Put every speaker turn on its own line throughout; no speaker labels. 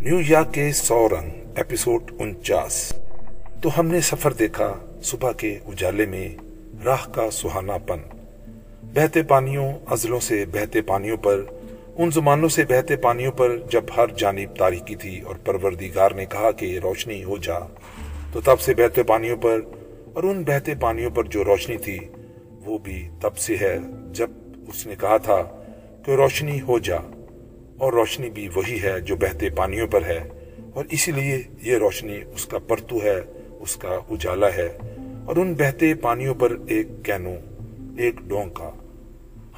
New York کے سو رنگ episode انچاس۔ تو ہم نے سفر دیکھا صبح کے اجالے میں راہ کا سہانا پن۔ بہتے پانیوں، ازلوں سے بہتے پانیوں پر، ان زمانوں سے بہتے پانیوں پر جب ہر جانب تاریخی تھی اور پروردگار نے کہا کہ روشنی ہو جا، تو تب سے بہتے پانیوں پر اور ان بہتے پانیوں پر جو روشنی تھی، وہ بھی تب سے ہے جب اس نے کہا تھا کہ روشنی ہو جا۔ اور روشنی بھی وہی ہے جو بہتے پانیوں پر ہے۔ اور اسی لیے یہ روشنی اس کا پرتو ہے، اس کا اجالا ہے۔ اور ان بہتے پانیوں پر ایک کینو، ایک ڈونگ کا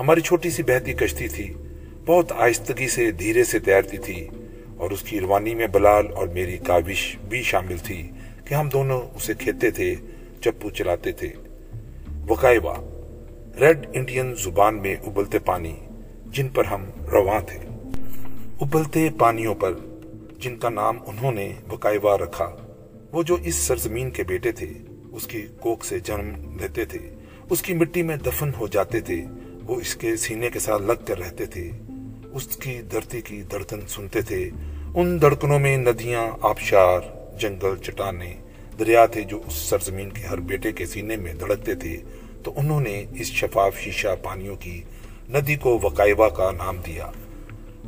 ہماری چھوٹی سی بہتی کشتی تھی، بہت آہستگی سے دھیرے سے تیرتی تھی۔ اور اس کی روانی میں بلال اور میری کاوش بھی شامل تھی کہ ہم دونوں اسے کھیتے تھے، چپو چلاتے تھے۔ وقائبہ ریڈ انڈین زبان میں ابلتے پانی، جن پر ہم رواں تھے۔ ابلتے پانیوں پر، جن کا نام انہوں نے بکائیوا رکھا۔ وہ جو اس سرزمین کے بیٹے تھے، اس کی کوک سے جنم لیتے تھے، اس کی مٹی میں دفن ہو جاتے تھے، وہ اس کے سینے کے ساتھ لگ کر رہتے تھے۔ اس کی دھرتی کی دردن سنتے تھے۔ ان دڑکنوں میں ندیاں، آبشار، جنگل، چٹانے، دریا تھے جو اس سرزمین کے ہر بیٹے کے سینے میں دھڑکتے تھے۔ تو انہوں نے اس شفاف شیشہ پانیوں کی ندی کو وقائبہ کا نام دیا۔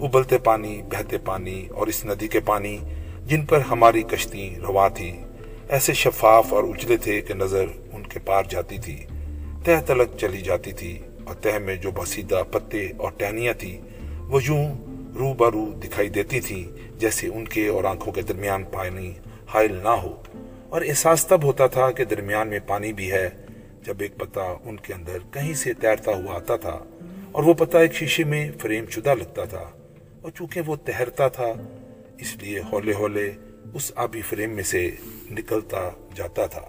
ابلتے پانی، بہتے پانی اور اس ندی کے پانی جن پر ہماری کشتی روا تھی۔ ایسے شفاف اور اجلے تھے کہ نظر ان کے پار جاتی تھی، تہ تلک چلی جاتی تھی اور تہ میں جو بسیدہ پتے اور ٹہنیاں تھی وہ یوں رو برو دکھائی دیتی تھی جیسے ان کے اور آنکھوں کے درمیان پانی حائل نہ ہو۔ اور احساس تب ہوتا تھا کہ درمیان میں پانی بھی ہے جب ایک پتا ان کے اندر کہیں سے تیرتا ہوا آتا تھا اور وہ پتا ایک شیشے میں فریم شدہ لگتا تھا۔ اور چونکہ وہ تہرتا تھا، اس لیے ہولے ہولے اس آبی فریم میں سے نکلتا جاتا تھا۔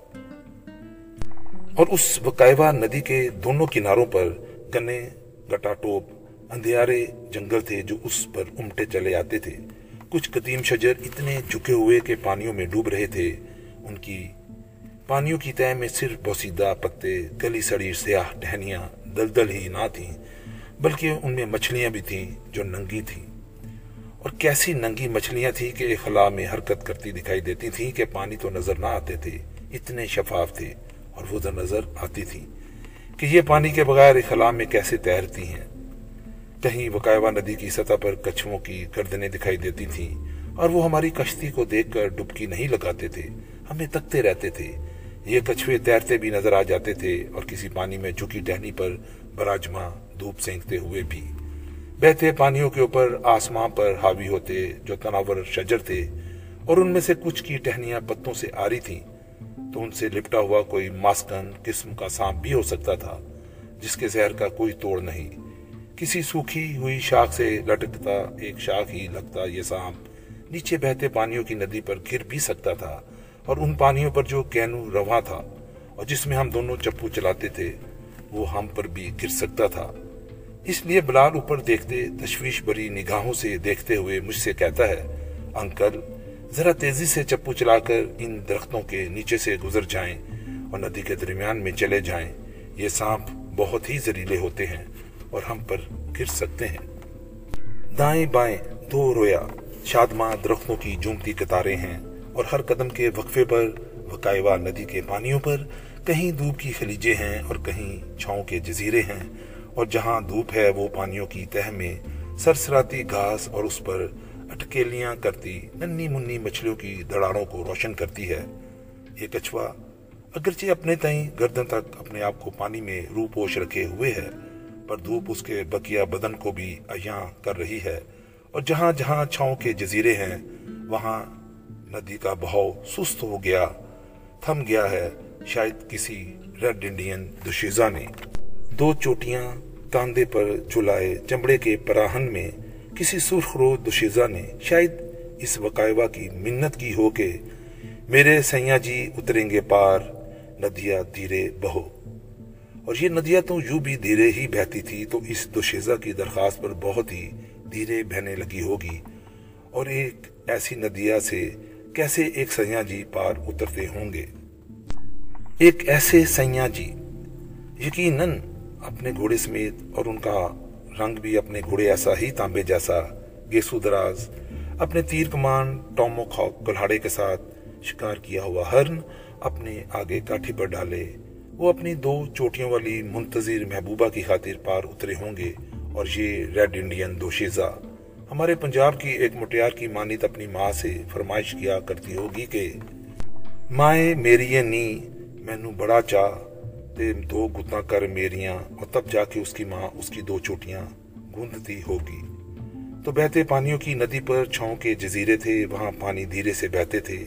اور اس وقائبہ ندی کے دونوں کناروں پر گنے، گٹا ٹوپ، اندھیارے جنگل تھے جو اس پر امٹے چلے آتے تھے۔ کچھ قدیم شجر اتنے جھکے ہوئے کہ پانیوں میں ڈوب رہے تھے۔ ان کی پانیوں کی تہ میں صرف بوسیدہ پتے، گلی سڑی سیاہ ٹہنیاں دلدل ہی نہ تھیں، بلکہ ان میں مچھلیاں بھی تھیں جو ننگی تھیں۔ اور کیسی ننگی مچھلیاں تھی کہ ایک میں حرکت کرتی دکھائی دیتی تھی کہ پانی تو نظر نہ آتے تھے، اتنے شفاف تھے اور وہ نظر آتی تھی کہ یہ پانی کے بغیر ایک میں کیسے تیرتی ہیں۔ کہیں وقائبہ ندی کی سطح پر کچھووں کی گردنیں دکھائی دیتی تھیں اور وہ ہماری کشتی کو دیکھ کر ڈبکی نہیں لگاتے تھے، ہمیں تکتے رہتے تھے۔ یہ کچھوے تیرتے بھی نظر آ جاتے تھے اور کسی پانی میں جھکی ٹہنی پر براجما دھوپ سینکتے ہوئے بھی۔ بہتے پانیوں کے اوپر آسمان پر حاوی ہوتے جو تناور شجر تھے اور ان میں سے کچھ کی ٹہنیاں پتوں سے آ رہی تھیں، تو ان سے لپٹا ہوا کوئی ماسکن قسم کا سانپ بھی ہو سکتا تھا، جس کے زہر کا کوئی توڑ نہیں۔ کسی سوکھی ہوئی شاخ سے لٹکتا ایک شاخ ہی لگتا یہ سانپ نیچے بہتے پانیوں کی ندی پر گر بھی سکتا تھا اور ان پانیوں پر جو کینو رواں تھا اور جس میں ہم دونوں چپو چلاتے تھے، وہ ہم پر بھی گر سکتا تھا۔ اس لیے بلال اوپر دیکھتے تشویش بری نگاہوں سے دیکھتے ہوئے مجھ سے کہتا ہے، انکل، ذرا تیزی سے چپو چلا کر ان درختوں کے نیچے سے گزر جائیں اور ندی کے درمیان میں چلے جائیں۔ یہ سانپ بہت ہی زریلے ہوتے ہیں اور ہم پر گر سکتے ہیں۔ دائیں بائیں دو رویا شادماں درختوں کی جومتی قطاریں ہیں اور ہر قدم کے وقفے پر وقائبہ ندی کے پانیوں پر کہیں دھوپ کی خلیجے ہیں اور کہیں چھاؤں کے جزیرے ہیں۔ اور جہاں دھوپ ہے وہ پانیوں کی تہ میں سرسراتی گھاس اور اس پر اٹکیلیاں کرتی ننی منی مچھلیوں کی دڑاڑوں کو روشن کرتی ہے۔ یہ کچھوا اگرچہ اپنے تئیں گردن تک اپنے آپ کو پانی میں رو پوش رکھے ہوئے ہے، پر دھوپ اس کے بکیا بدن کو بھی ایاں کر رہی ہے۔ اور جہاں جہاں چھاؤں کے جزیرے ہیں، وہاں ندی کا بہاؤ سست ہو گیا، تھم گیا ہے۔ شاید کسی ریڈ انڈین دشیزہ نے۔ دو چوٹیاں کاندے پر چلائے چمڑے کے پراہن میں کسی سرخ رو دشیزہ نے شاید اس وقائبہ کی منت کی ہو کہ میرے سیاں جی اتریں گے پار ندیا دھیرے بہو۔ اور یہ ندیاں تو یوں بھی دھیرے ہی بہتی تھی تو اس دشیزہ کی درخواست پر بہت ہی دھیرے بہنے لگی ہوگی۔ اور ایک ایسی ندیا سے کیسے ایک سیاں جی پار اترتے ہوں گے؟ ایک ایسے سیاں جی یقیناً اپنے گھوڑے سمیت اور ان کا رنگ بھی اپنے گھوڑے ایسا ہی تانبے جیسا گیسو دراز، اپنے تیر کمان ٹومو کھوک کلہاڑے کے ساتھ شکار کیا ہوا ہرن اپنے آگے کاٹھی پر ڈالے۔ وہ اپنی دو چوٹیوں والی منتظر محبوبہ کی خاطر پار اترے ہوں گے اور یہ ریڈ انڈین دوشیزہ۔ ہمارے پنجاب کی ایک مٹیار کی مانیت اپنی ماں سے فرمائش کیا کرتی ہوگی کہ مائے میری نی مینو بڑا چاہ تے دو گتنا کر میریاں اور تب جا کے اس کی ماں، اس کی دو چوٹیاں گوندتی ہوگی۔ تو بہتے پانیوں کی ندی پر چھاؤں کے جزیرے تھے، وہاں پانی دھیرے سے بہتے تھے۔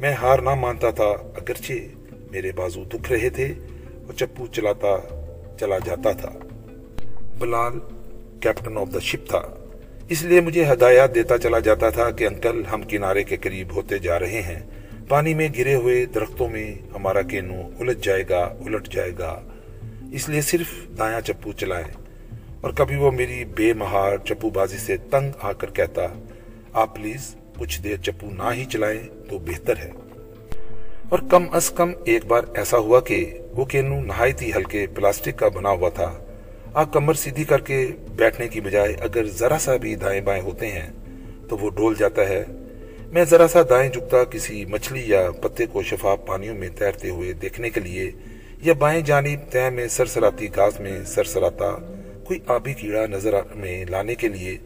میں ہار نہ مانتا تھا، اگرچہ میرے بازو دکھ رہے تھے اور چپو چلاتا، چلا جاتا تھا۔ بلال، کیپٹن آف دا شپ تھا۔ اس لیے مجھے ہدایات دیتا چلا جاتا تھا کہ انکل ہم کنارے کے قریب ہوتے جا رہے ہیں۔ پانی میں گرے ہوئے درختوں میں ہمارا کینو الٹ جائے گا، الٹ جائے گا۔ اس لیے صرف دایاں چپو چلائیں۔ اور کبھی وہ میری بے مہار چپو بازی سے تنگ آ کر کہتا، آپ پلیز کچھ دیر چپو نہ ہی چلائیں تو بہتر ہے. اور کم از کم ایک بار ایسا ہوا کہ وہ کینو نہایت ہی ہلکے پلاسٹک کا بنا ہوا تھا۔ آپ کمر سیدھی کر کے بیٹھنے کی بجائے اگر ذرا سا بھی دائیں بائیں ہوتے ہیں، تو وہ ڈول جاتا ہے۔ میں ذرا سا دائیں جھکتا کسی مچھلی یا پتے کو شفاف پانیوں میں تیرتے ہوئے دیکھنے کے لیے یا بائیں جانب تہ میں سرسراتی گاس میں سرسراتا کوئی آبی کیڑا نظر میں لانے کے لیے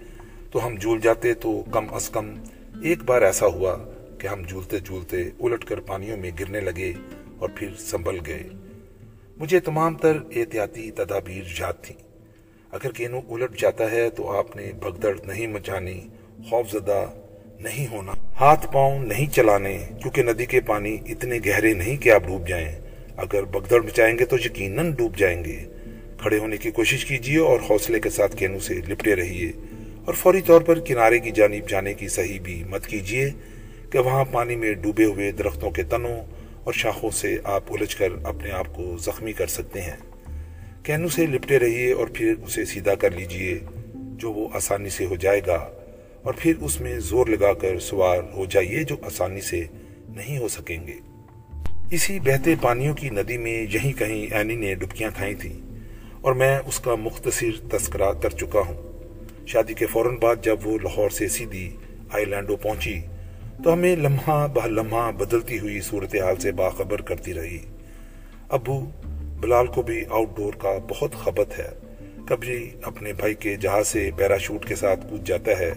تو ہم جھول جاتے تو کم از کم ایک بار ایسا ہوا کہ ہم جھولتے جھولتے الٹ کر پانیوں میں گرنے لگے اور پھر سنبھل گئے۔ مجھے تمام تر احتیاطی تدابیر یاد تھیں۔ اگر کینو الٹ جاتا ہے تو آپ نے بھگدڑ نہیں مچانی خوف زدہ نہیں ہونا۔ ہاتھ پاؤں نہیں چلانے کیونکہ ندی کے پانی اتنے گہرے نہیں کہ آپ ڈوب جائیں۔ اگر بگدڑ مچائیں گے تو یقیناً ڈوب جائیں گے۔ کھڑے ہونے کی کوشش کیجیے اور حوصلے کے ساتھ کینو سے لپٹے رہیے۔ اور فوری طور پر کنارے کی جانب جانے کی صحیح بھی مت کیجیے کہ وہاں پانی میں ڈوبے ہوئے درختوں کے تنوں اور شاخوں سے آپ الجھ کر اپنے آپ کو زخمی کر سکتے ہیں۔ کینو سے لپٹے رہیے اور پھر اسے سیدھا کر لیجیے۔ جو وہ آسانی سے ہو جائے گا۔ اور پھر اس میں زور لگا کر سوار ہو جائیے جو آسانی سے نہیں ہو سکیں گے۔ اسی بہتے پانیوں کی ندی میں یہیں کہیں اینی نے ڈبکیاں کھائی تھیں اور میں اس کا مختصر تذکرہ کر چکا ہوں۔ شادی کے فوراً بعد جب وہ لاہور سے سیدھی آئی لینڈو پہنچی تو ہمیں لمحہ بہ لمحہ بدلتی ہوئی صورتحال سے باخبر کرتی رہی۔ ابو بلال کو بھی آؤٹ ڈور کا بہت خبت ہے۔ کبھی اپنے بھائی کے جہاز سے پیراشوٹ کے ساتھ کود جاتا ہے۔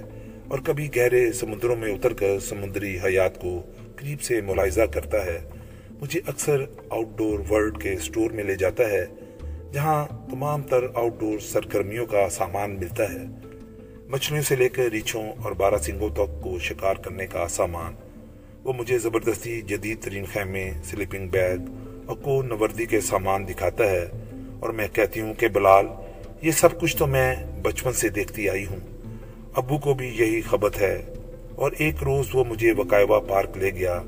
اور کبھی گہرے سمندروں میں اتر کر سمندری حیات کو قریب سے ملاحظہ کرتا ہے۔ مجھے اکثر آؤٹ ڈور ورلڈ کے سٹور میں لے جاتا ہے، جہاں تمام تر آؤٹ ڈور سرگرمیوں کا سامان ملتا ہے۔ مچھلیوں سے لے کر ریچھوں اور بارہ سنگوں تک کو شکار کرنے کا سامان۔ وہ مجھے زبردستی جدید ترین خیمے سلیپنگ بیگ اور کو نوردی کے سامان دکھاتا ہے۔ اور میں کہتی ہوں کہ بلال، یہ سب کچھ تو میں بچپن سے دیکھتی آئی ہوں۔ ابو کو بھی یہی خبت ہے۔ اور ایک روز وہ مجھے وقائبہ پارک لے گیا،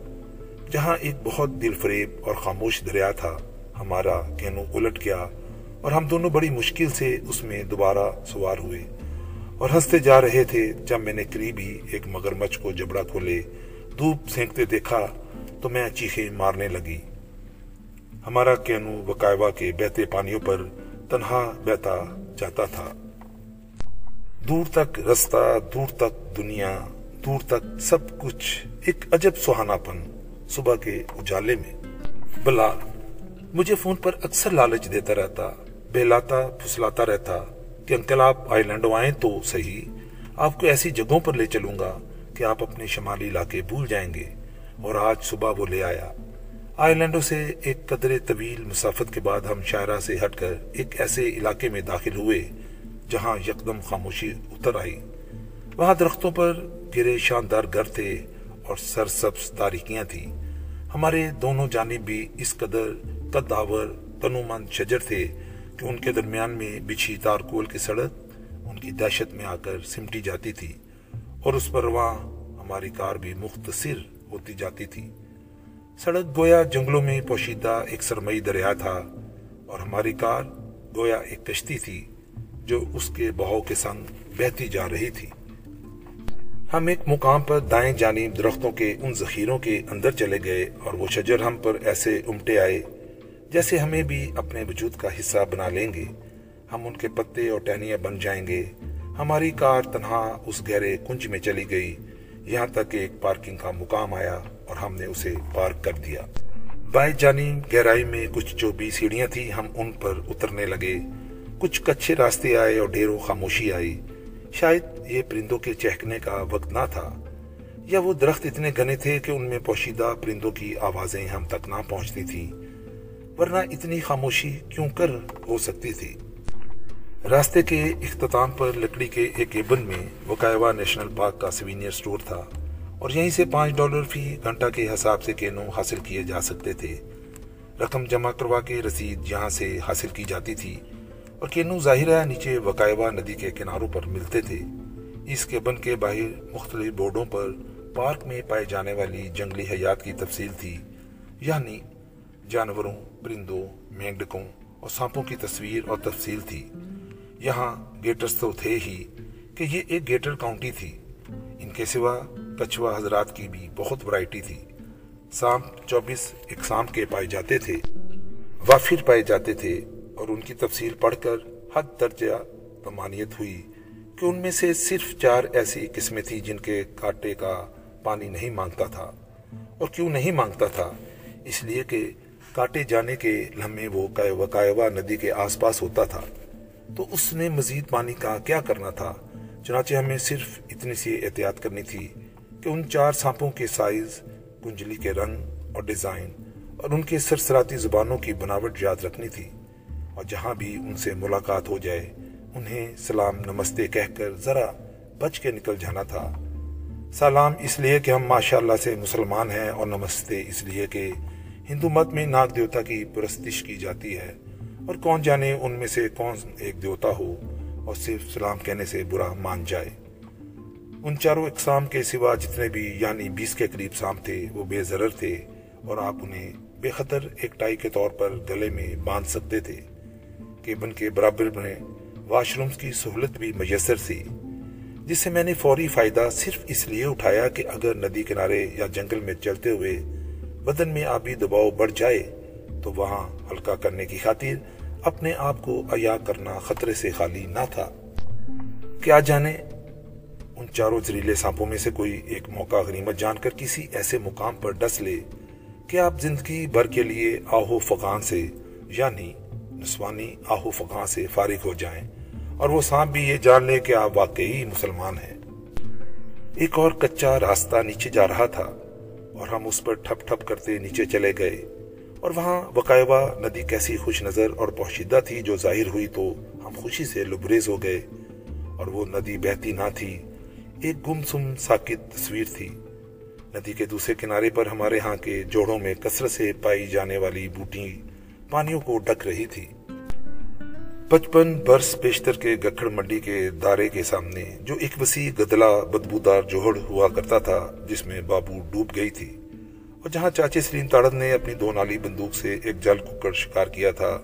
جہاں ایک بہت دل فریب اور خاموش دریا تھا۔ ہمارا کینو الٹ گیا اور ہم دونوں بڑی مشکل سے اس میں دوبارہ سوار ہوئے۔ اور ہنستے جا رہے تھے جب میں نے قریب ہی ایک مگرمچھ کو جبڑا کھولے، دھوپ سینکتے دیکھا تو میں چیخیں مارنے لگی۔ ہمارا کینو وقائبہ کے بہتے پانیوں پر تنہا بہتا جاتا تھا۔ دور تک رستہ، دور تک دنیا، دور تک سب کچھ ایک عجب سہانا پن صبح کے اجالے میں۔ بلال مجھے فون پر اکثر لالچ دیتا رہتا، بہلاتا، پھسلاتا رہتا کہ انکل آپ آئی لینڈو آئیں تو صحیح، آپ کو ایسی جگہوں پر لے چلوں گا کہ آپ اپنے شمالی علاقے بھول جائیں گے۔ اور آج صبح وہ لے آیا۔ آئی لینڈو سے ایک قدر طویل مسافت کے بعد ہم شاعرہ سے ہٹ کر ایک ایسے علاقے میں داخل ہوئے جہاں یکدم خاموشی اتر آئی۔ وہاں درختوں پر گرے شاندار گھر تھے اور سرسبز تاریکیاں تھیں۔ ہمارے دونوں جانب بھی اس قدر قداور، تنومند شجر تھے کہ ان کے درمیان میں بچھی تارکول کی سڑک ان کی دہشت میں آ کر سمٹی جاتی تھی اور اس پر وہاں ہماری کار بھی مختصر ہوتی جاتی تھی۔ سڑک گویا جنگلوں میں پوشیدہ ایک سرمئی دریا تھا اور ہماری کار گویا ایک کشتی تھی۔ جو اس کے بہاؤ کے سنگ بہتی جا رہی تھی۔ ہم ایک مقام پر دائیں جانب درختوں کے ان ذخیروں کے اندر چلے گئے اور وہ شجر ہم پر ایسے امٹے آئے جیسے ہمیں بھی اپنے وجود کا حصہ بنا لیں گے۔ ہم ان کے پتے اور ٹہنیاں بن جائیں گے۔ ہماری کار تنہا اس گہرے کنج میں چلی گئی۔ یہاں تک کہ ایک پارکنگ کا مقام آیا اور ہم نے اسے پارک کر دیا۔ بائیں جانب گہرائی میں کچھ جو بھی سیڑھیاں تھیں۔ ہم ان پر اترنے لگے۔ کچھ کچھے راستے آئے اور ڈھیروں خاموشی آئی۔ شاید یہ پرندوں کے چہکنے کا وقت نہ تھا، یا وہ درخت اتنے گنے تھے کہ ان میں پوشیدہ پرندوں کی آوازیں ہم تک نہ پہنچتی تھیں۔ ورنہ اتنی خاموشی کیوں کر ہو سکتی تھی؟ راستے کے اختتام پر لکڑی کے ایک کیبن میں وکائیوا نیشنل پارک کا سوینئر سٹور تھا اور یہیں سے پانچ ڈالر فی گھنٹہ کے حساب سے کینو حاصل کیے جا سکتے تھے۔ رقم جمع کروا کے رسید یہاں سے حاصل کی جاتی تھی۔ اور کینو ظاہرہ نیچے وکائیوا ندی کے کناروں پر ملتے تھے۔ اس کیبن کے باہر مختلف بورڈوں پر پارک میں پائے جانے والی جنگلی حیات کی تفصیل تھی۔ یعنی جانوروں، پرندوں، مینڈکوں اور سانپوں کی تصویر اور تفصیل تھی۔ یہاں گیٹرز تو تھے ہی کہ یہ ایک گیٹر کاؤنٹی تھی۔ ان کے سوا کچھوا حضرات کی بھی بہت ورائٹی تھی۔ سانپ چوبیس اقسام کے پائے جاتے تھے۔ وافر پائے جاتے تھے۔ اور ان کی تفصیل پڑھ کر حد درجہ تمانیت ہوئی کہ ان میں سے صرف چار ایسی قسمیں تھیں جن کے کاٹے کا پانی نہیں مانگتا تھا۔ اور کیوں نہیں مانگتا تھا؟ اس لیے کہ کاٹے جانے کے لمحے وہ وکائیوا ندی کے آس پاس ہوتا تھا۔ تو اس نے مزید پانی کا کیا کرنا تھا؟ چنانچہ ہمیں صرف اتنی سی احتیاط کرنی تھی کہ ان چار سانپوں کے سائز، کنجلی کے رنگ اور ڈیزائن اور ان کے سرسراتی زبانوں کی بناوٹ یاد رکھنی تھی۔ اور جہاں بھی ان سے ملاقات ہو جائے، انہیں سلام نمستے کہہ کر ذرا بچ کے نکل جانا تھا۔ سلام اس لیے کہ ہم ماشاءاللہ سے مسلمان ہیں اور نمستے اس لیے کہ ہندو مت میں ناگ دیوتا کی پرستش کی جاتی ہے۔ اور کون جانے ان میں سے کون ایک دیوتا ہو اور صرف سلام کہنے سے برا مان جائے۔ ان چاروں اقسام کے سوا جتنے بھی یعنی بیس کے قریب سام تھے، وہ بے ضرر تھے اور آپ انہیں بے خطر ایک ٹائی کے طور پر گلے میں باندھ سکتے تھے۔ کیبن کے برابر میں واش رومز کی سہولت بھی میسر تھی جس سے میں نے فوری فائدہ صرف اس لیے اٹھایا کہ اگر ندی کنارے یا جنگل میں چلتے ہوئے بدن میں آبی دباؤ بڑھ جائے، تو وہاں ہلکا کرنے کی خاطر اپنے آپ کو عیا کرنا خطرے سے خالی نہ تھا۔ کیا جانے؟ ان چاروں زریلے سانپوں میں سے کوئی ایک موقع غنیمت جان کر کسی ایسے مقام پر ڈس لے کہ آپ زندگی بھر کے لیے آہو فقان سے یعنی نسوانی، آہو فقان سے فارغ ہو جائیں اور وہ سانپ بھی یہ جان لے کہ آپ واقعی مسلمان ہیں۔ ایک اور کچا راستہ نیچے جا رہا تھا اور ہم اس پر ٹھپ ٹھپ کرتے نیچے چلے گئے اور وہاں وقائبہ ندی کیسی خوش نظر اور پوشیدہ تھی جو ظاہر ہوئی تو ہم خوشی سے لبریز ہو گئے اور وہ ندی بہتی نہ تھی۔ ایک گم سم ساکت تصویر تھی۔ ندی کے دوسرے کنارے پر ہمارے ہاں کے جوڑوں میں کثرت سے پائی جانے والی بوٹی پانیوں کو ڈک رہی تھی۔ پچپن برس بیشتر کے گکھڑ منڈی کے دارے کے سامنے جو ایک وسیع گدلا بدبودار جوہڑ ہوا کرتا تھا، جس میں بابو ڈوب گئی تھی۔ اور جہاں چاچے سلیم تاڑن نے اپنی دو نالی بندوق سے ایک جل ککڑ شکار کیا تھا،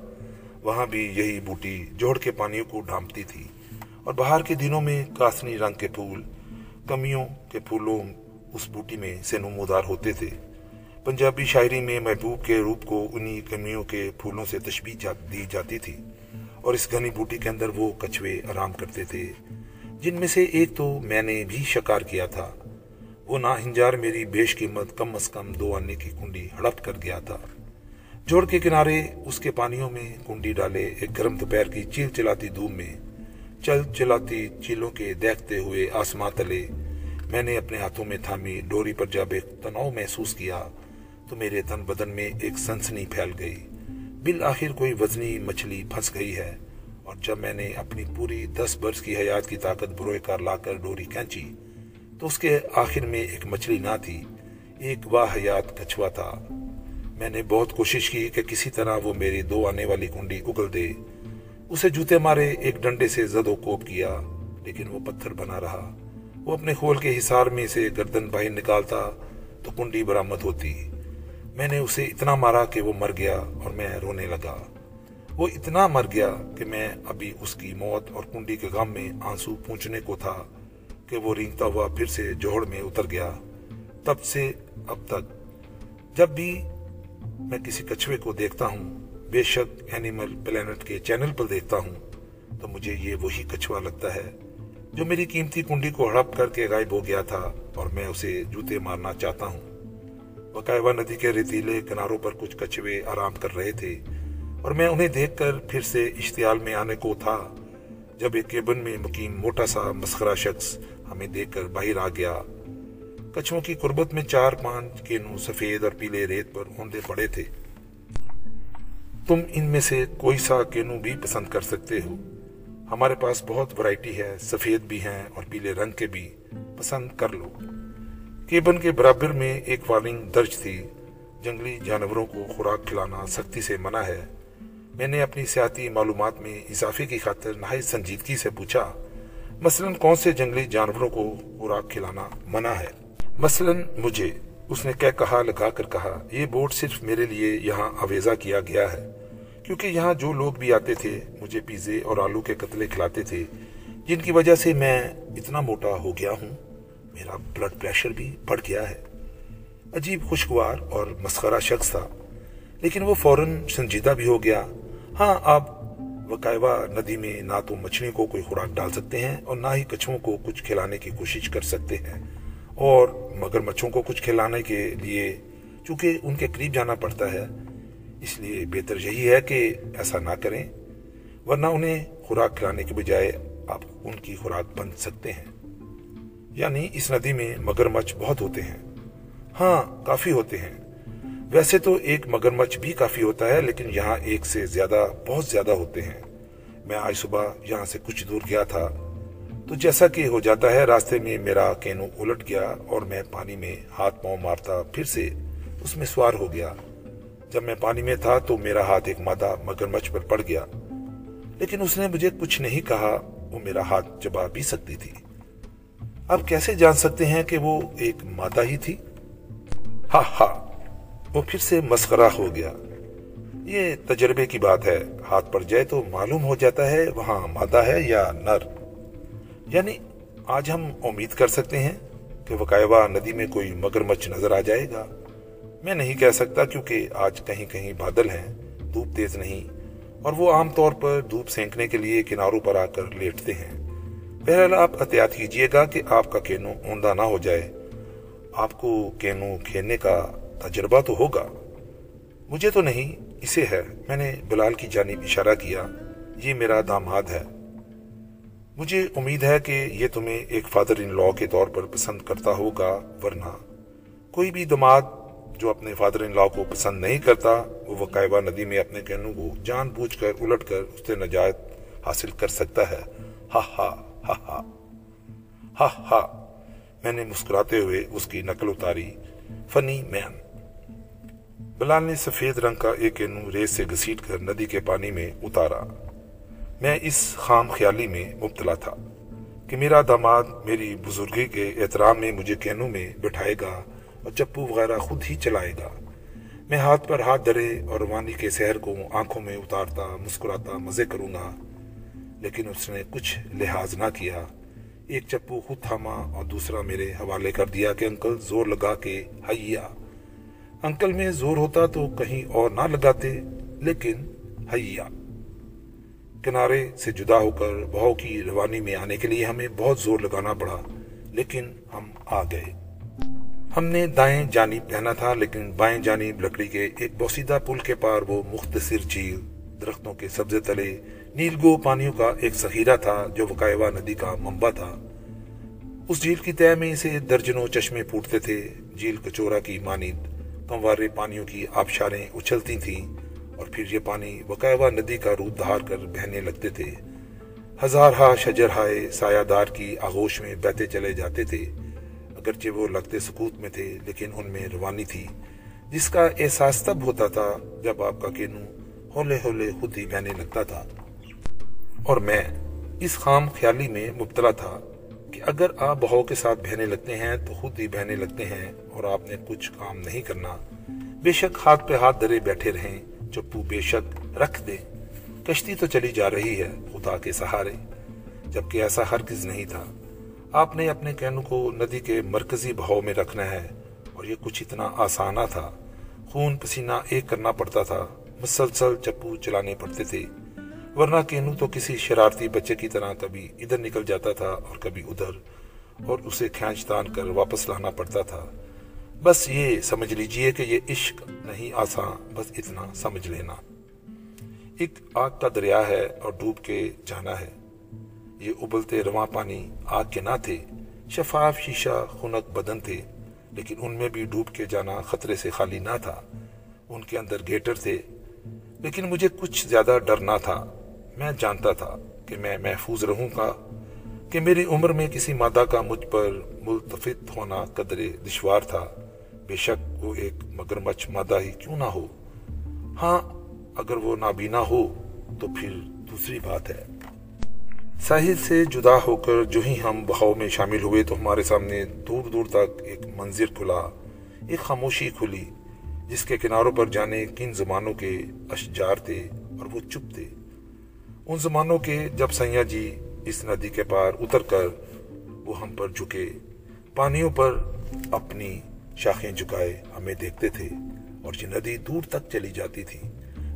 وہاں بھی یہی بوٹی جوہڑ کے پانیوں کو ڈھانپتی تھی۔ اور بہار کے دنوں میں کاسنی رنگ کے پھول، کمیوں کے پھولوں اس بوٹی میں سے نمودار ہوتے تھے۔ پنجابی شاعری میں محبوب کے روپ کو انہی کمیوں کے پھولوں سے تشبیح دی جاتی تھی اور اس گھنی بوٹی کے اندر وہ کچھوے آرام کرتے تھے۔ جن میں سے ایک تو میں نے بھی شکار کیا تھا۔ وہ نا ہنجار میری بیش قیمت کم از کم دو آنے کی کنڈی ہڑپ کر گیا تھا۔ جوڑ کے کنارے اس کے پانیوں میں کنڈی ڈالے، ایک گرم دوپہر کی چیل چلاتی دھوم میں چل چلاتی چیلوں کے دیکھتے ہوئے آسماں تلے، میں نے اپنے ہاتھوں میں تھامی ڈوری پر جب ایک تناؤ محسوس کیا تو میرے تن بدن میں ایک سنسنی پھیل گئی۔ بالآخر کوئی وزنی مچھلی پھنس گئی ہے۔ اور جب میں نے اپنی پوری دس برس کی حیات کی طاقت بروئے کار لا کر ڈوری کھینچی، تو اس کے آخر میں ایک مچھلی نہ تھی، ایک واہ حیات کچھوا تھا۔ میں نے بہت کوشش کی کہ کسی طرح وہ میری دو آنے والی کنڈی اگل دے۔ اسے جوتے مارے، ایک ڈنڈے سے زد و کوپ کیا، لیکن وہ پتھر بنا رہا۔ وہ اپنے کھول کے حصار میں سے گردن باہر نکالتا تو کنڈی برامت ہوتی۔ میں نے اسے اتنا مارا کہ وہ مر گیا اور میں رونے لگا۔ وہ اتنا مر گیا کہ میں ابھی اس کی موت اور کنڈی کے غم میں آنسو پونچنے کو تھا کہ وہ رینگتا ہوا پھر سے جوہڑ میں اتر گیا۔ تب سے اب تک جب بھی میں کسی کچھوے کو دیکھتا ہوں، بے شک اینیمل پلینٹ کے چینل پر دیکھتا ہوں، تو مجھے یہ وہی کچھوا لگتا ہے جو میری قیمتی کنڈی کو ہڑپ کر کے غائب ہو گیا تھا اور میں اسے جوتے مارنا چاہتا ہوں۔ بقائبہ ندی کے ریتیلے کناروں پر کچھ کچھوے آرام کر رہے تھے، اور میں انہیں دیکھ کر پھر سے اشتعال میں آنے کو تھا۔ جب ایک کیبن میں مقیم موٹا سا مسخرہ شخص ہمیں دیکھ کر باہر آ گیا، کچھوں کی قربت میں چار پانچ کینو سفید اور پیلے ریت پر اوندے پڑے تھے۔ تم ان میں سے کوئی سا کینو بھی پسند کر سکتے ہو۔ ہمارے پاس بہت ورائٹی ہے، سفید بھی ہیں اور پیلے رنگ کے بھی۔ پسند کر لو۔ کیبن کے برابر میں ایک وارننگ درج تھی۔ جنگلی جانوروں کو خوراک کھلانا سختی سے منع ہے۔ میں نے اپنی سیاحتی معلومات میں اضافے کی خاطر نہائی سنجیدگی سے پوچھا، مثلا کون سے جنگلی جانوروں کو خوراک کھلانا منع ہے؟ مثلا مجھے، اس نے کہہ کہا، لگا کر کہا، یہ بورڈ صرف میرے لیے یہاں آویزہ کیا گیا ہے۔ کیونکہ یہاں جو لوگ بھی آتے تھے، مجھے پیزے اور آلو کے قتلے کھلاتے تھے، جن کی وجہ سے میں اتنا موٹا ہو گیا ہوں۔ میرا بلڈ پریشر بھی بڑھ گیا ہے۔ عجیب خوشگوار اور مسخرہ شخص تھا، لیکن وہ فوراً سنجیدہ بھی ہو گیا۔ ہاں آپ وقائبہ ندی میں نہ تو مچھلی کو کوئی خوراک ڈال سکتے ہیں اور نہ ہی کچھوں کو کچھ کھلانے کی کوشش کر سکتے ہیں۔ اور مگر مچھوں کو کچھ کھلانے کے لیے چونکہ ان کے قریب جانا پڑتا ہے، اس لیے بہتر یہی ہے کہ ایسا نہ کریں، ورنہ انہیں خوراک کھلانے کے بجائے آپ ان کی خوراک بن سکتے ہیں۔ یعنی اس ندی میں مگرمچھ بہت ہوتے ہیں۔ ہاں کافی ہوتے ہیں۔ ویسے تو ایک مگرمچھ بھی کافی ہوتا ہے، لیکن یہاں ایک سے زیادہ، بہت زیادہ ہوتے ہیں۔ میں آج صبح یہاں سے کچھ دور گیا تھا۔ تو جیسا کہ ہو جاتا ہے، راستے میں میرا کینو الٹ گیا اور میں پانی میں ہاتھ پاؤں مارتا پھر سے اس میں سوار ہو گیا۔ جب میں پانی میں تھا تو میرا ہاتھ ایک مادہ مگرمچھ پر پڑ گیا۔ لیکن اس نے مجھے کچھ نہیں کہا، وہ میرا ہاتھ چبا بھی سکتی تھی۔ آپ کیسے جان سکتے ہیں کہ وہ ایک ماتا ہی تھی؟ ہاں ہاں وہ پھر سے مسخرہ ہو گیا۔ یہ تجربے کی بات ہے۔ ہاتھ پر جائے تو معلوم ہو جاتا ہے وہاں مادہ ہے یا نر۔ یعنی آج ہم امید کر سکتے ہیں کہ وکایوا ندی میں کوئی مگرمچھ نظر آ جائے گا۔ میں نہیں کہہ سکتا کیونکہ آج کہیں کہیں بادل ہیں، دھوپ تیز نہیں، اور وہ عام طور پر دھوپ سینکنے کے لیے کناروں پر آ کر لیٹتے ہیں۔ بہرحال آپ احتیاط کیجیے گا کہ آپ کا کینو عمدہ نہ ہو جائے۔ آپ کو کینو کھیلنے کا تجربہ تو ہوگا۔ مجھے تو نہیں، اسے ہے۔ میں نے بلال کی جانب اشارہ کیا۔ یہ میرا داماد ہے۔ مجھے امید ہے کہ یہ تمہیں ایک فادر ان لاء کے طور پر پسند کرتا ہوگا، ورنہ کوئی بھی دماد جو اپنے فادر ان لاء کو پسند نہیں کرتا، وہ وقائبہ ندی میں اپنے کینو کو جان بوجھ کر، الٹ کر، اس سے نجات حاصل کر سکتا ہے۔ ہا ہا ہا ہا ہا ہا میں نے مسکراتے ہوئے اس کی نقل اتاری، فنی مین بلال نے سفید رنگ کا ایک انو ریس سے گھسیٹ کر ندی کے پانی میں اتارا۔ میں اس خام خیالی میں مبتلا تھا کہ میرا داماد میری بزرگی کے احترام میں مجھے کینو میں بٹھائے گا اور چپو وغیرہ خود ہی چلائے گا۔ میں ہاتھ پر ہاتھ درے اور روانی کے سحر کو آنکھوں میں اتارتا، مسکراتا مزے کروں گا۔ لیکن اس نے کچھ لحاظ نہ کیا۔ ایک چپو خود تھاما اور دوسرا میرے حوالے کر دیا کہ انکل زور لگا کے حیا انکل میں زور ہوتا تو کہیں اور نہ لگاتے، لیکن حیا کنارے سے جدا ہو کر بہو کی روانی میں آنے کے لیے ہمیں بہت زور لگانا پڑا، لیکن ہم آ گئے۔ ہم نے دائیں جانب رہنا تھا، لیکن بائیں جانب لکڑی کے ایک بوسیدہ پل کے پار وہ مختصر جھیل درختوں کے سبزے تلے نیلگو پانیوں کا ایک ذخیرہ تھا جو وکایوا ندی کا منبع تھا۔ اس جھیل کی طے میں اسے درجنوں چشمے پھوٹتے تھے۔ جھیل کچورا کی مانند کموارے پانیوں کی آبشاریں اچھلتی تھیں اور پھر یہ پانی وکایوا ندی کا روپ دھار کر بہنے لگتے تھے۔ ہزارہ شجرہائے سایہ دار کی آغوش میں بہتے چلے جاتے تھے۔ اگرچہ وہ لگتے سکوت میں تھے، لیکن ان میں روانی تھی۔ جس کا احساس تب ہوتا تھا جب آپ کا کینو ہولے ہولے خود ہی بہنے لگتا تھا۔ اور میں اس خام خیالی میں مبتلا تھا کہ اگر آپ بہاؤ کے ساتھ بہنے لگتے ہیں تو خود ہی بہنے لگتے ہیں اور آپ نے کچھ کام نہیں کرنا۔ بے شک ہاتھ پہ ہاتھ درے بیٹھے رہیں، چپو بے شک رکھ دے کشتی تو چلی جا رہی ہے خدا کے سہارے، جبکہ ایسا ہرگز نہیں تھا۔ آپ نے اپنے کینو کو ندی کے مرکزی بہاؤ میں رکھنا ہے، اور یہ کچھ اتنا آسانہ تھا۔ خون پسینہ ایک کرنا پڑتا تھا، مسلسل چپو چلانے پڑتے تھے۔ ورنہ کینو تو کسی شرارتی بچے کی طرح کبھی ادھر نکل جاتا تھا اور کبھی ادھر، اور اسے کھینچ تان کر واپس لانا پڑتا تھا۔ بس یہ سمجھ لیجیے کہ یہ عشق نہیں آسان بس اتنا سمجھ لینا۔ ایک آگ کا دریا ہے اور ڈوب کے جانا ہے۔ یہ ابلتے رواں پانی آگ کے نہ تھے، شفاف شیشہ خنک بدن تھے، لیکن ان میں بھی ڈوب کے جانا خطرے سے خالی نہ تھا۔ ان کے اندر گیٹر تھے، لیکن مجھے کچھ زیادہ ڈر نہ تھا۔ میں جانتا تھا کہ میں محفوظ رہوں گا کہ میری عمر میں کسی مادہ کا مجھ پر ملتفت ہونا قدرے دشوار تھا۔ بے شک وہ ایک مگرمچھ مادہ ہی کیوں نہ ہو۔ ہاں اگر وہ نابینا ہو تو پھر دوسری بات ہے۔ ساحل سے جدا ہو کر جو ہی ہم بہاؤ میں شامل ہوئے تو ہمارے سامنے دور دور تک ایک منظر کھلا۔ ایک خاموشی کھلی، جس کے کناروں پر جانے کن زمانوں کے اشجار تھے اور وہ چپ تھے۔ ان زمانوں کے جب سیاح جی اس ندی کے پار اتر کر وہ ہم پر جھکے، پانیوں پر اپنی شاخیں جھکائے ہمیں دیکھتے تھے اور یہ ندی دور تک چلی جاتی تھی۔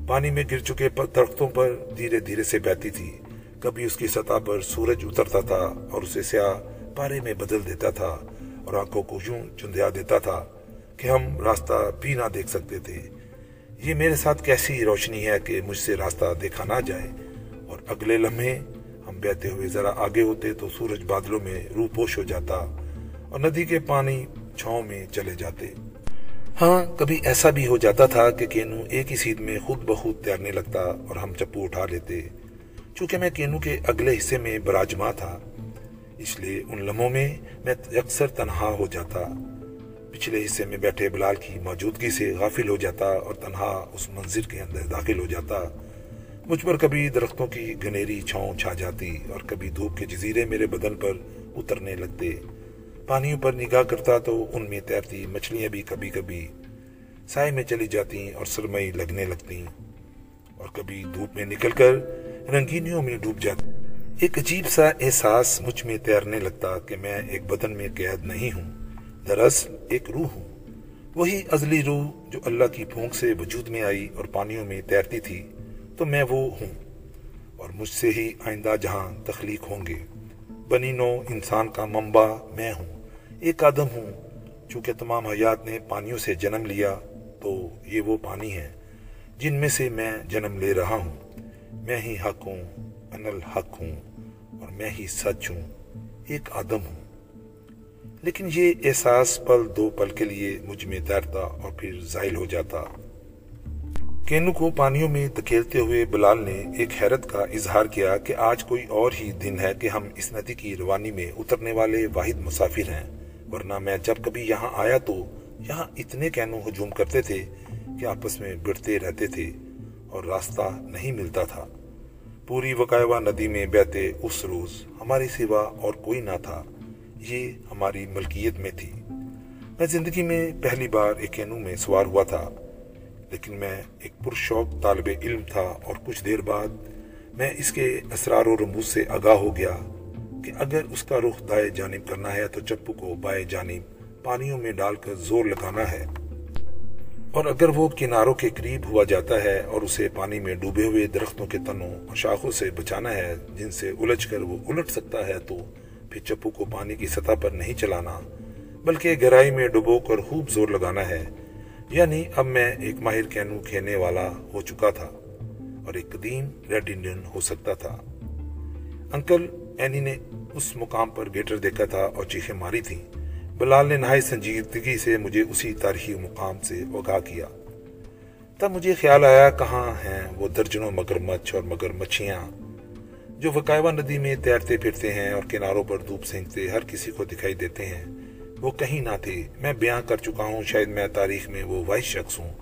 پانی میں گر چکے درختوں پر دھیرے دھیرے سے بہتی تھی۔ کبھی اس کی سطح پر سورج اترتا تھا اور اسے سیاہ پارے میں بدل دیتا تھا اور آنکھوں کو یوں چندیا دیتا تھا کہ ہم راستہ بھی نہ دیکھ سکتے تھے۔ یہ میرے ساتھ کیسی روشنی ہے کہ مجھ سے راستہ دیکھا نہ جائے۔ اور اگلے لمحے ہم بہتے ہوئے ذرا آگے ہوتے تو سورج بادلوں میں روح پوش ہو جاتا اور ندی کے پانی چھاؤں میں چلے جاتے۔ ہاں کبھی ایسا بھی ہو جاتا تھا کہ کینو ایک ہی سیدھ میں خود بخود تیرنے لگتا اور ہم چپو اٹھا لیتے۔ چونکہ میں کینو کے اگلے حصے میں براجما تھا، اس لیے ان لمحوں میں میں اکثر تنہا ہو جاتا۔ پچھلے حصے میں بیٹھے بلال کی موجودگی سے غافل ہو جاتا اور تنہا اس منظر کے اندر داخل ہو جاتا۔ مجھ پر کبھی درختوں کی گنیری چھاؤں چھا جاتی اور کبھی دھوپ کے جزیرے میرے بدن پر اترنے لگتے۔ پانیوں پر نگاہ کرتا تو ان میں تیرتی، مچھلیاں بھی کبھی کبھی سائے میں چلی جاتی اور سرمئی لگنے لگتی اور کبھی دھوپ میں نکل کر رنگینیوں میں ڈوب جاتی۔ ایک عجیب سا احساس مجھ میں تیرنے لگتا کہ میں ایک بدن میں قید نہیں ہوں، دراصل ایک روح ہوں۔ وہی ازلی روح جو اللہ کی پھونک سے وجود میں آئی اور پانیوں میں تیرتی تھی۔ تو میں وہ ہوں۔ اور مجھ سے ہی آئندہ جہاں تخلیق ہوں گے۔ بنی نو انسان کا منبع میں ہوں۔ ایک آدم ہوں۔ چونکہ تمام حیات نے پانیوں سے جنم لیا، تو یہ وہ پانی ہے جن میں سے میں جنم لے رہا ہوں۔ میں ہی حق ہوں ان الحق ہوں، اور میں ہی سچ ہوں۔ ایک آدم ہوں۔ لیکن یہ احساس پل دو پل کے لیے مجھ میں تیرتا اور پھر زائل ہو جاتا۔ کینو کو پانیوں میں دکیلتے ہوئے بلال نے ایک حیرت کا اظہار کیا کہ آج کوئی اور ہی دن ہے کہ ہم اس ندی کی روانی میں اترنے والے واحد مسافر ہیں۔ ورنہ میں جب کبھی یہاں آیا تو یہاں اتنے کینو ہجوم کرتے تھے کہ آپس میں بڑھتے رہتے تھے اور راستہ نہیں ملتا تھا۔ پوری وقائوا ندی میں بہتے اس روز ہماری سوا اور کوئی نہ تھا۔ یہ ہماری ملکیت میں تھی۔ میں زندگی میں پہلی بار ایک کینو میں سوار ہوا تھا۔ لیکن میں ایک پرشوق طالب علم تھا اور کچھ دیر بعد میں اس کے اسرار و رموز سے آگاہ ہو گیا کہ اگر اس کا رخ دائیں جانب کرنا ہے تو چپو کو بائیں جانب پانیوں میں ڈال کر زور لگانا ہے۔ اور اگر وہ کناروں کے قریب ہوا جاتا ہے اور اسے پانی میں ڈوبے ہوئے درختوں کے تنوں اور شاخوں سے بچانا ہے جن سے الجھ کر وہ الٹ سکتا ہے تو پھر چپو کو پانی کی سطح پر نہیں چلانا، بلکہ گہرائی میں ڈبو کر خوب زور لگانا ہے۔ یعنی اب میں ایک ماہر کینو کھینے والا ہو چکا تھا اور ایک قدیم ریڈ انڈین ہو سکتا تھا۔ انکل اینی نے اس مقام پر گیٹر دیکھا تھا اور چیخیں ماری تھی بلال نے نہائی سنجیدگی سے مجھے اسی تاریخی مقام سے آگاہ کیا۔ تب مجھے خیال آیا کہاں ہیں وہ درجنوں مگر مچھ اور مگر مچھیاں جو وکائوا ندی میں تیرتے پھرتے ہیں اور کناروں پر دھوپ سینکتے ہر کسی کو دکھائی دیتے ہیں۔ وہ کہیں نہ تھے۔ میں بیاں کر چکا ہوں، شاید میں تاریخ میں وہ واحد شخص ہوں۔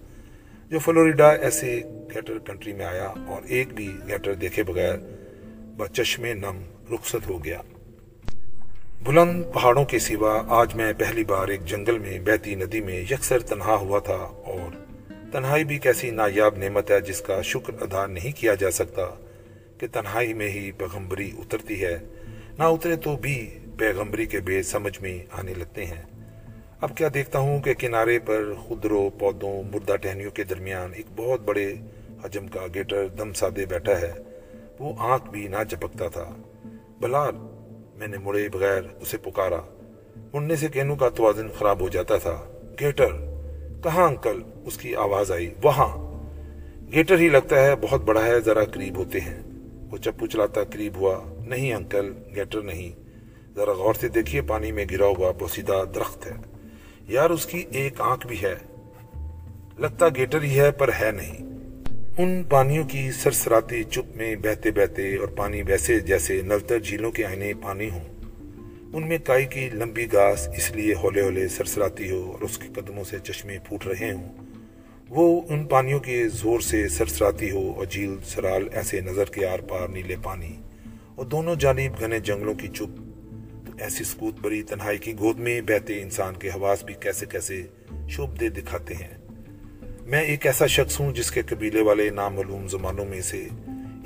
جو فلوریڈا ایسے گیٹر کنٹری میں آیا اور ایک بھی گیٹر دیکھے بغیر بچشمے نم رخصت ہو گیا۔ بلند پہاڑوں کے سوا آج میں پہلی بار ایک جنگل میں بہتی ندی میں یکسر تنہا ہوا تھا اور تنہائی بھی کیسی نایاب نعمت ہے جس کا شکر ادا نہیں کیا جا سکتا کہ تنہائی میں ہی پیغمبری اترتی ہے۔ نہ اترے تو بھی پیغمبری کے بے سمجھ میں آنے لگتے ہیں۔ اب کیا دیکھتا ہوں کہ کنارے پر خدروں پودوں، مردہ ٹہنیوں کے درمیان ایک بہت بڑے حجم کا گیٹر دم سادے بیٹھا ہے۔ وہ آنکھ بھی نہ چپکتا تھا۔ بلال، میں نے مڑے بغیر اسے پکارا۔ مڑنے سے کینو کا توازن خراب ہو جاتا تھا۔ گیٹر، کہاں انکل؟ اس کی آواز آئی۔ وہاں۔ گیٹر ہی لگتا ہے بہت بڑا ہے، ذرا قریب ہوتے ہیں۔ وہ چپو چلاتا قریب ہوا۔ نہیں انکل، گیٹر نہیں۔ ذرا غور سے دیکھیے، پانی میں گرا ہوا بوسیدہ درخت ہے۔ یار، اس کی ایک آنکھ بھی ہے۔ لگتا گیٹر ہی ہے، پر ہے نہیں۔ ان پانیوں کی سرسراتی چپ میں بہتے بہتے اور پانی ویسے جیسے نلتر جھیلوں کے آئینے پانی ہوں۔ ان میں کائی کی لمبی گاس اس لیے ہولے ہولے سرسراتی ہو اور اس کے قدموں سے چشمے پھوٹ رہے ہوں۔ وہ ان پانیوں کے زور سے سرسراتی ہو اور جھیل سرال ایسے نظر کے آر پار نیلے پانی اور دونوں جانب گھنے جنگلوں کی چپ ایسی سکوت بری تنہائی کی گود میں بہتے انسان کے حواس بھی کیسے کیسے شوب دے دکھاتے ہیں۔ میں ایک ایسا شخص ہوں جس کے قبیلے والے نامعلوم زمانوں میں سے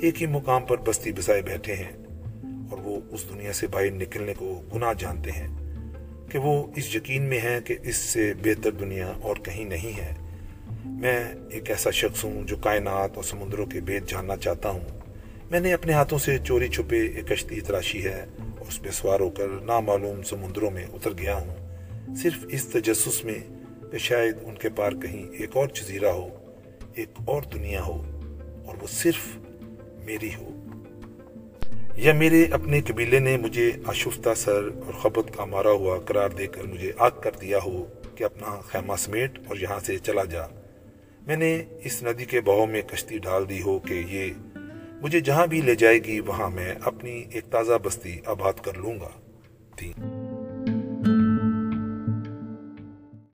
ایک ہی مقام پر بستی بسائے بیٹھے ہیں اور وہ اس دنیا سے باہر نکلنے کو گناہ جانتے ہیں کہ وہ اس یقین میں ہیں کہ اس سے بہتر دنیا اور کہیں نہیں ہے۔ میں ایک ایسا شخص ہوں جو کائنات اور سمندروں کے بیت جاننا چاہتا ہوں۔ میں نے اپنے ہاتھوں سے چوری چھپے ایک کشتی تراشی ہے۔ اس پہ سوار ہو کر نامعلوم سمندروں میں اتر گیا ہوں۔ صرف اس تجسس میں کہ شاید ان کے پار کہیں ایک اور جزیرہ ہو، ایک اور دنیا ہو، اور وہ صرف میری ہو۔ یا میرے اپنے قبیلے نے مجھے اشفتہ سر اور خبت کا مارا ہوا قرار دے کر مجھے آگ کر دیا ہو کہ اپنا خیمہ سمیٹ اور یہاں سے چلا جا۔ میں نے اس ندی کے بہو میں کشتی ڈال دی ہو کہ یہ مجھے جہاں بھی لے جائے گی وہاں میں اپنی ایک تازہ بستی آباد کر لوں گا۔ تھی